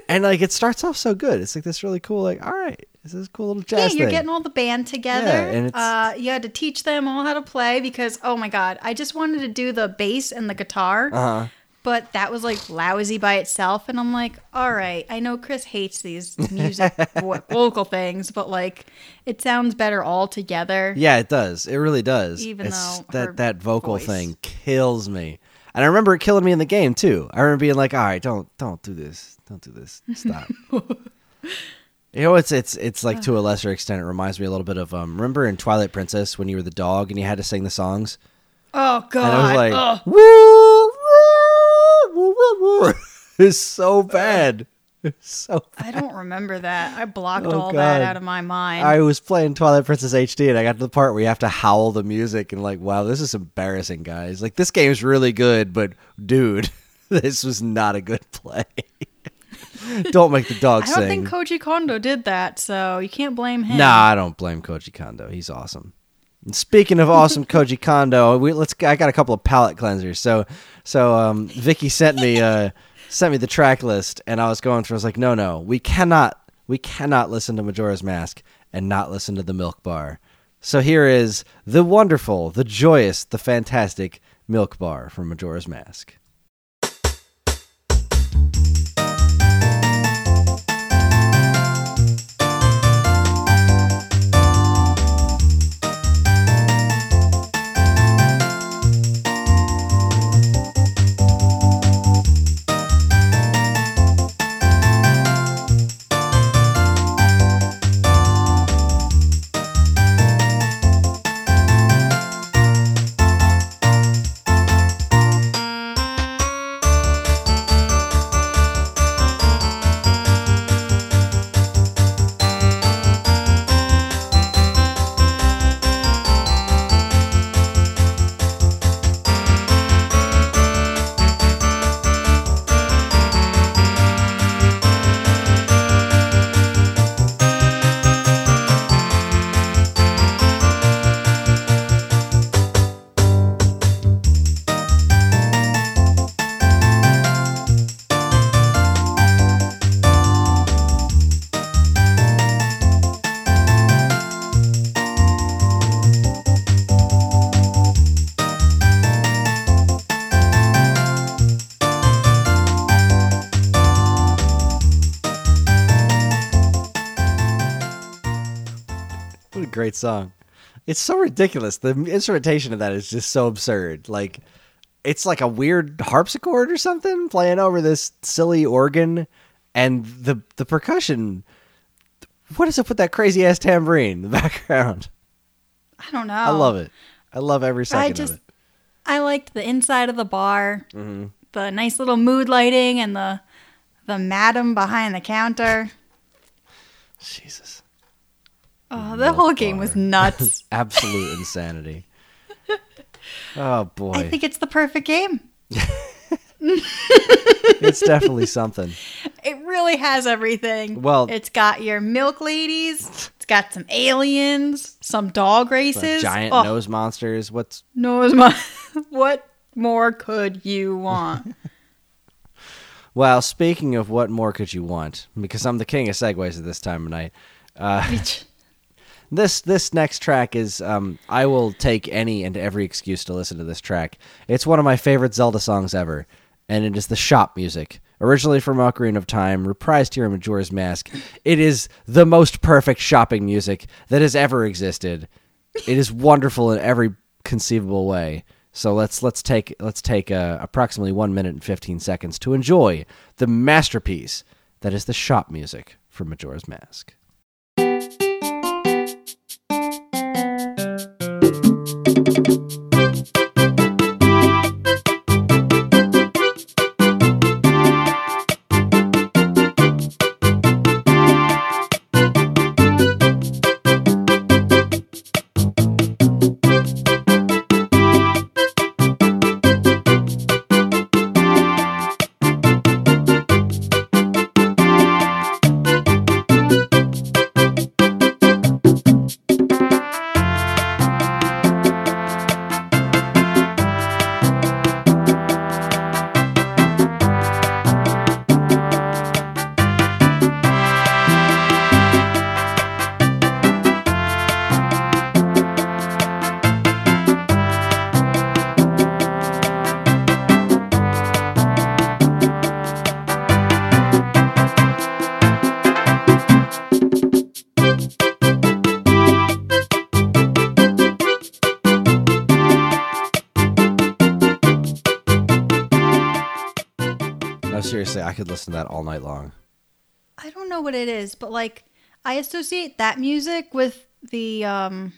and like it starts off so good. It's like this really cool, like all right, this is cool little Yeah, you're thing. getting all the band together. Yeah, and it's- uh, you had to teach them all how to play because, oh my god, I just wanted to do the bass and the guitar, uh-huh. but that was like lousy by itself. And I'm like, all right, I know Chris hates these music vo- vocal things, but like, it sounds better all together. Yeah, it does. It really does. Even It's- though that that vocal voice- thing kills me, and I remember it killing me in the game too. I remember being like, "All right, don't don't do this, don't do this, stop." you know, it's it's it's like to a lesser extent. It reminds me a little bit of um. Remember in Twilight Princess when you were the dog and you had to sing the songs, Oh god. and it was like, Ugh. woo, woo, woo, woo, woo. it's so bad. It's so I don't remember that. I blocked Oh, all that out of my mind. I was playing Twilight Princess HD and I got to the part where you have to howl the music and like, wow, this is embarrassing, guys. Like this game's really good, but dude, this was not a good play. don't make the dog I don't sing. think Koji Kondo did that, so you can't blame him. nah, I don't blame Koji Kondo. He's awesome. And speaking of awesome Koji Kondo, we let's I got a couple of palette cleansers. So so um Vicky sent me uh sent me the track list and I was going through I was like, "No, no. We cannot we cannot listen to Majora's Mask and not listen to the Milk Bar." So here is the wonderful, the joyous, the fantastic Milk Bar from Majora's Mask. Great song. It's so ridiculous. The instrumentation of that is just so absurd. Like it's like a weird harpsichord or something playing over this silly organ and the the percussion what is up with that crazy ass tambourine in the background? I don't know. I love it. I love every second I just of it. I liked the inside of the bar, Mm-hmm. the nice little mood lighting, and the the madam behind the counter. Jesus. Oh, the whole game was nuts. Absolute insanity. Oh boy. I think it's the perfect game. it's definitely something. It really has everything. Well- it's got your milk ladies. It's got some aliens, some dog races, Giant oh, nose monsters. What's nose mon- What more could you want? well, speaking of what more could you want? Because I'm the king of segues at this time of night. Uh, this this next track is um, I will take any and every excuse to listen to this track. It's one of my favorite Zelda songs ever, and it is the shop music. Originally from Ocarina of Time, reprised here in Majora's Mask, it is the most perfect shopping music that has ever existed. It is wonderful in every conceivable way. So let's let's take let's take uh, approximately one minute and fifteen seconds to enjoy the masterpiece that is the shop music from Majora's Mask. Could listen to that all night long. I don't know what it is, but like I associate that music with the um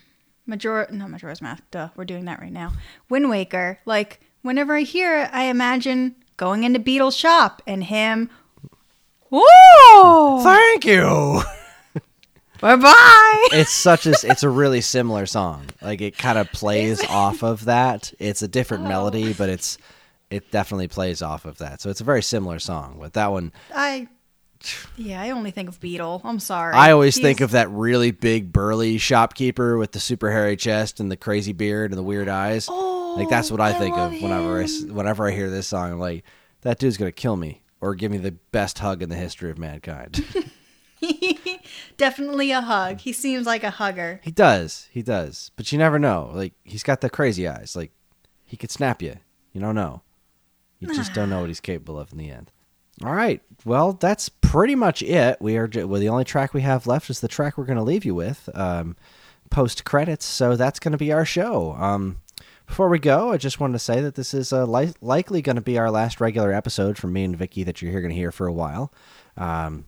Major no Majora's Mask. Duh, we're doing that right now. Wind Waker. Like whenever I hear it, I imagine going into Beedle's shop and him. Whoa! Thank you. Bye bye. it's such a it's a really similar song. Like it kind of plays off of that. It's a different melody, but it's it definitely plays off of that. So it's a very similar song. But that one, I. Yeah, I only think of Beedle. I'm sorry. I always He's- think of that really big burly shopkeeper with the super hairy chest and the crazy beard and the weird eyes. Oh, like that's oh, what I, I think of whenever I whenever I hear this song. I'm like, that dude's gonna kill me or give me the best hug in the history of mankind. Definitely a hug. He seems like a hugger. He does. He does. But you never know. Like he's got the crazy eyes. Like he could snap you. You don't know. You just don't know what he's capable of in the end. All right. Well, that's pretty much it. We are well, the only track we have left is the track we're going to leave you with um, post credits. So that's going to be our show. Um, before we go, I just wanted to say that this is uh, li- likely going to be our last regular episode from me and Vicky that you're here going to hear for a while. Um,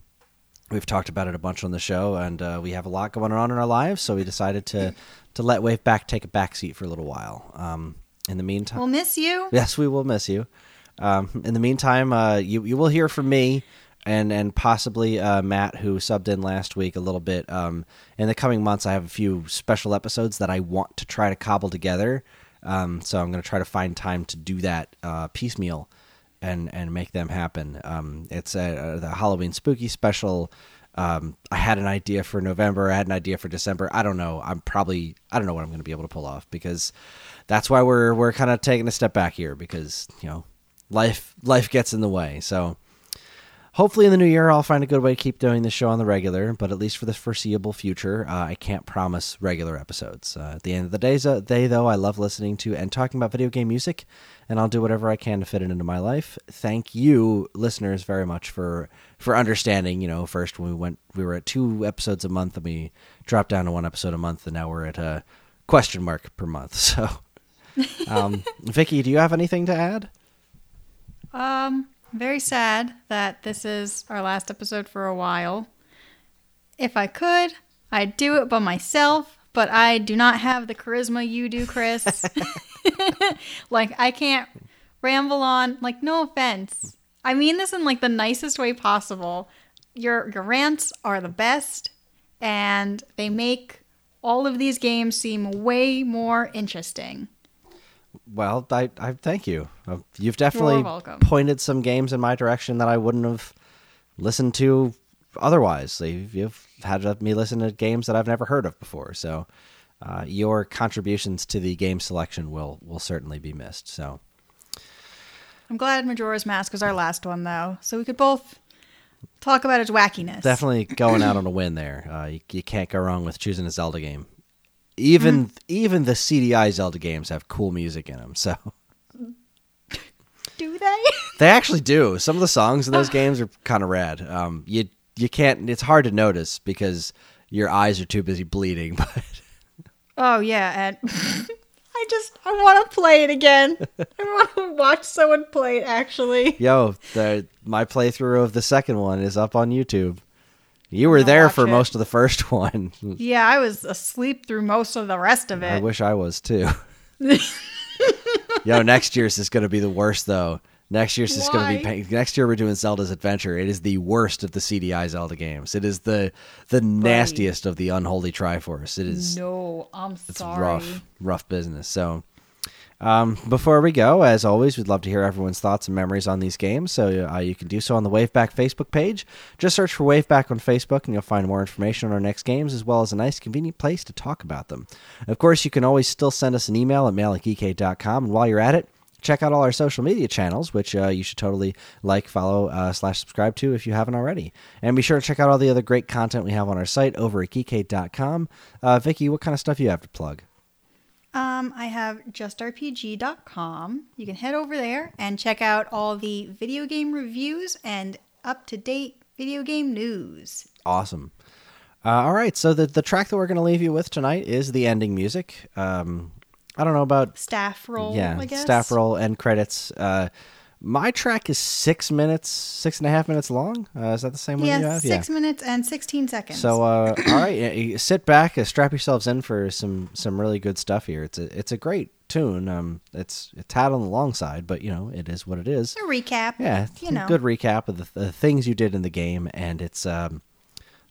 we've talked about it a bunch on the show, and uh, we have a lot going on in our lives, so we decided to to let Wave Back take a back seat for a little while. Um, in the meantime, We'll miss you. yes, we will miss you. Um, in the meantime, uh, you you will hear from me and and possibly uh, Matt, who subbed in last week a little bit. Um, in the coming months, I have a few special episodes that I want to try to cobble together. Um, so I'm going to try to find time to do that uh, piecemeal and and make them happen. Um, it's a, the Halloween spooky special. Um, I had an idea for November. I had an idea for December. I don't know. I'm probably I don't know what I'm going to be able to pull off because that's why we're we're kind of taking a step back here because you know life life gets in the way. So hopefully in the new year I'll find a good way to keep doing this show on the regular. But at least for the foreseeable future, uh, I can't promise regular episodes. Uh, at the end of the day, day though, I love listening to and talking about video game music, and I'll do whatever I can to fit it into my life. Thank you, listeners, very much for for understanding. You know, first when we went, we were at two episodes a month, and we dropped down to one episode a month, and now we're at a question mark per month. So, um, Vicky, do you have anything to add? Um, very sad that this is our last episode for a while. If I could, I'd do it by myself, but I do not have the charisma you do, Chris. like I can't ramble on. Like no offense. I mean this in like the nicest way possible. Your your rants are the best and they make all of these games seem way more interesting. Well, I, I thank you. Uh, You've definitely pointed some games in my direction that I wouldn't have listened to otherwise. You've, you've had me listen to games that I've never heard of before. So uh, your contributions to the game selection will will certainly be missed. So I'm glad Majora's Mask was our last one though, so we could both talk about its wackiness. definitely going out on a win there. Uh, you, you can't go wrong with choosing a Zelda game. Even even the CDI Zelda games have cool music in them. So Do they? They actually do. Some of the songs in those games are kind of rad. Um, you you can't. It's hard to notice because your eyes are too busy bleeding. But Oh yeah, and I just I want to play it again. I want to watch someone play it. Actually, yo, the my playthrough of the second one is up on YouTube. You were there for it. most of the first one. yeah, I was asleep through most of the rest of it. I wish I was too. yo, next year's is going to be the worst though. Next year's is going to be pain- next year we're doing Zelda's Adventure. It is the worst of the CDI Zelda games. It is the the nastiest of the unholy Triforce. It is no, I'm it's sorry. rough, rough business. So, um, before we go, as always, we'd love to hear everyone's thoughts and memories on these games. So uh, you can do so on the Waveback Facebook page. Just search for Waveback on Facebook, and you'll find more information on our next games, as well as a nice, convenient place to talk about them. Of course, you can always still send us an email at mail at and while you're at it. Check out all our social media channels, which uh, you should totally like, follow, uh, slash subscribe to if you haven't already. And be sure to check out all the other great content we have on our site over at geekade.com. Uh, Vicky, what kind of stuff you have to plug? Um, I have justrpg.com. You can head over there and check out all the video game reviews and up to date video game news. Awesome. Uh, all right, so the the track that we're going to leave you with tonight is the ending music. Um, I don't know about Staff roll, yeah I guess. staff roll end credits. Uh, my track is six minutes, six and a half minutes long. Uh, is that the same one you Yeah, have? six minutes and 16 seconds. So uh, all right, yeah, sit back, uh, strap yourselves in for some some really good stuff here. It's a it's a great tune. Um, it's it's had on the long side, but you know it is what it is. a recap. Yeah, you know. good recap of the, the things you did in the game, and it's um,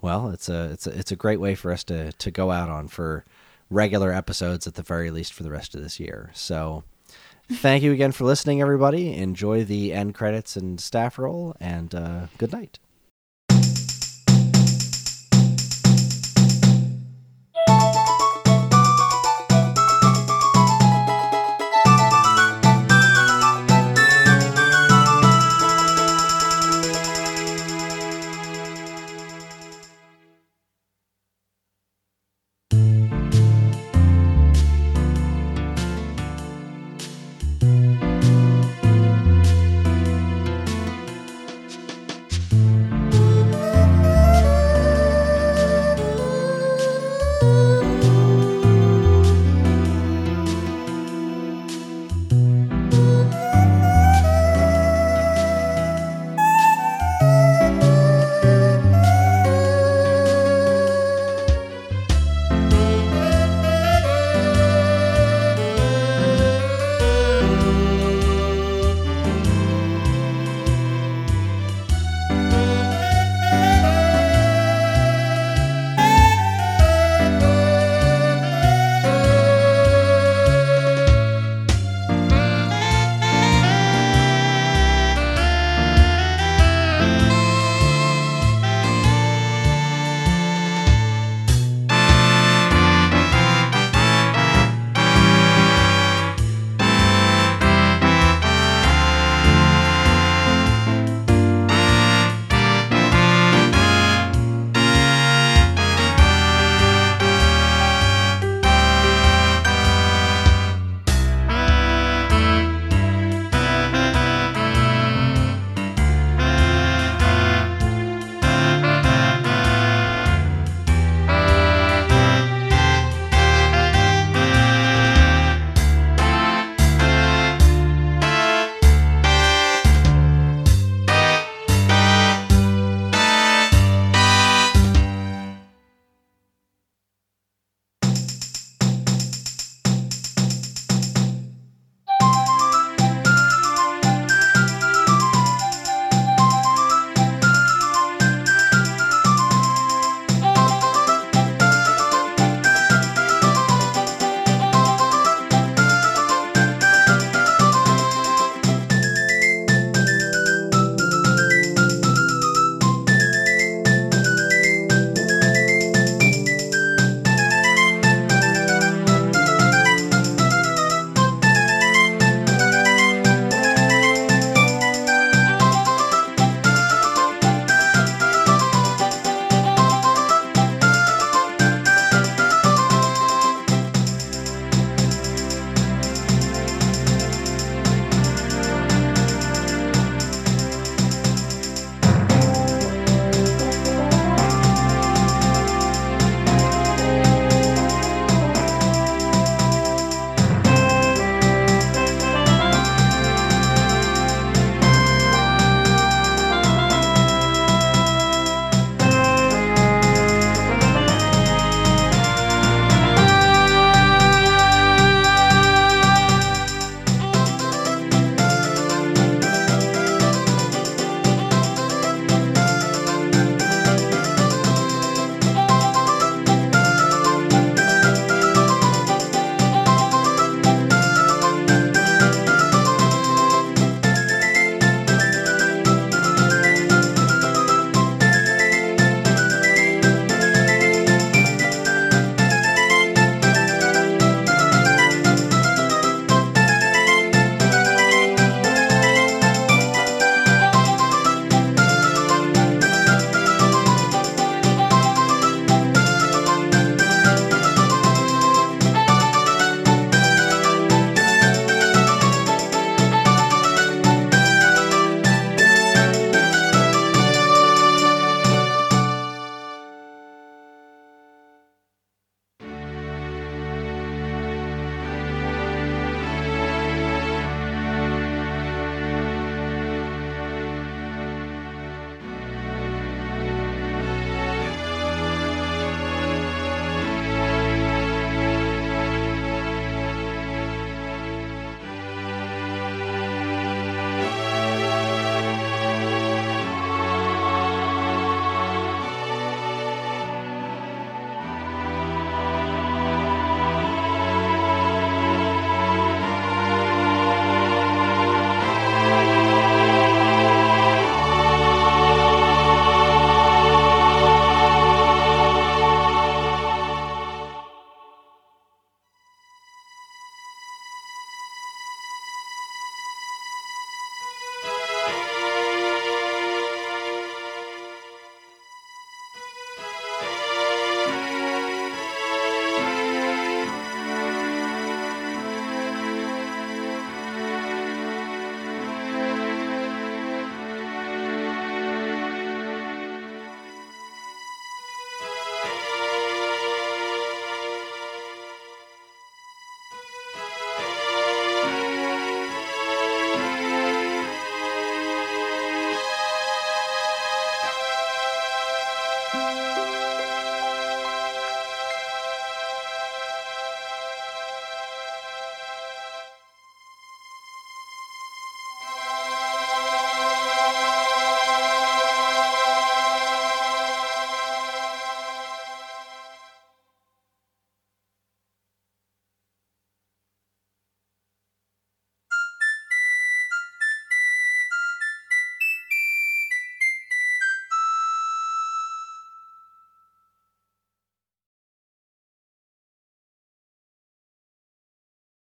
well, it's a it's a it's a great way for us to to go out on for regular episodes at the very least for the rest of this year. So, thank you again for listening, everybody. Enjoy the end credits and staff roll, and uh, good night.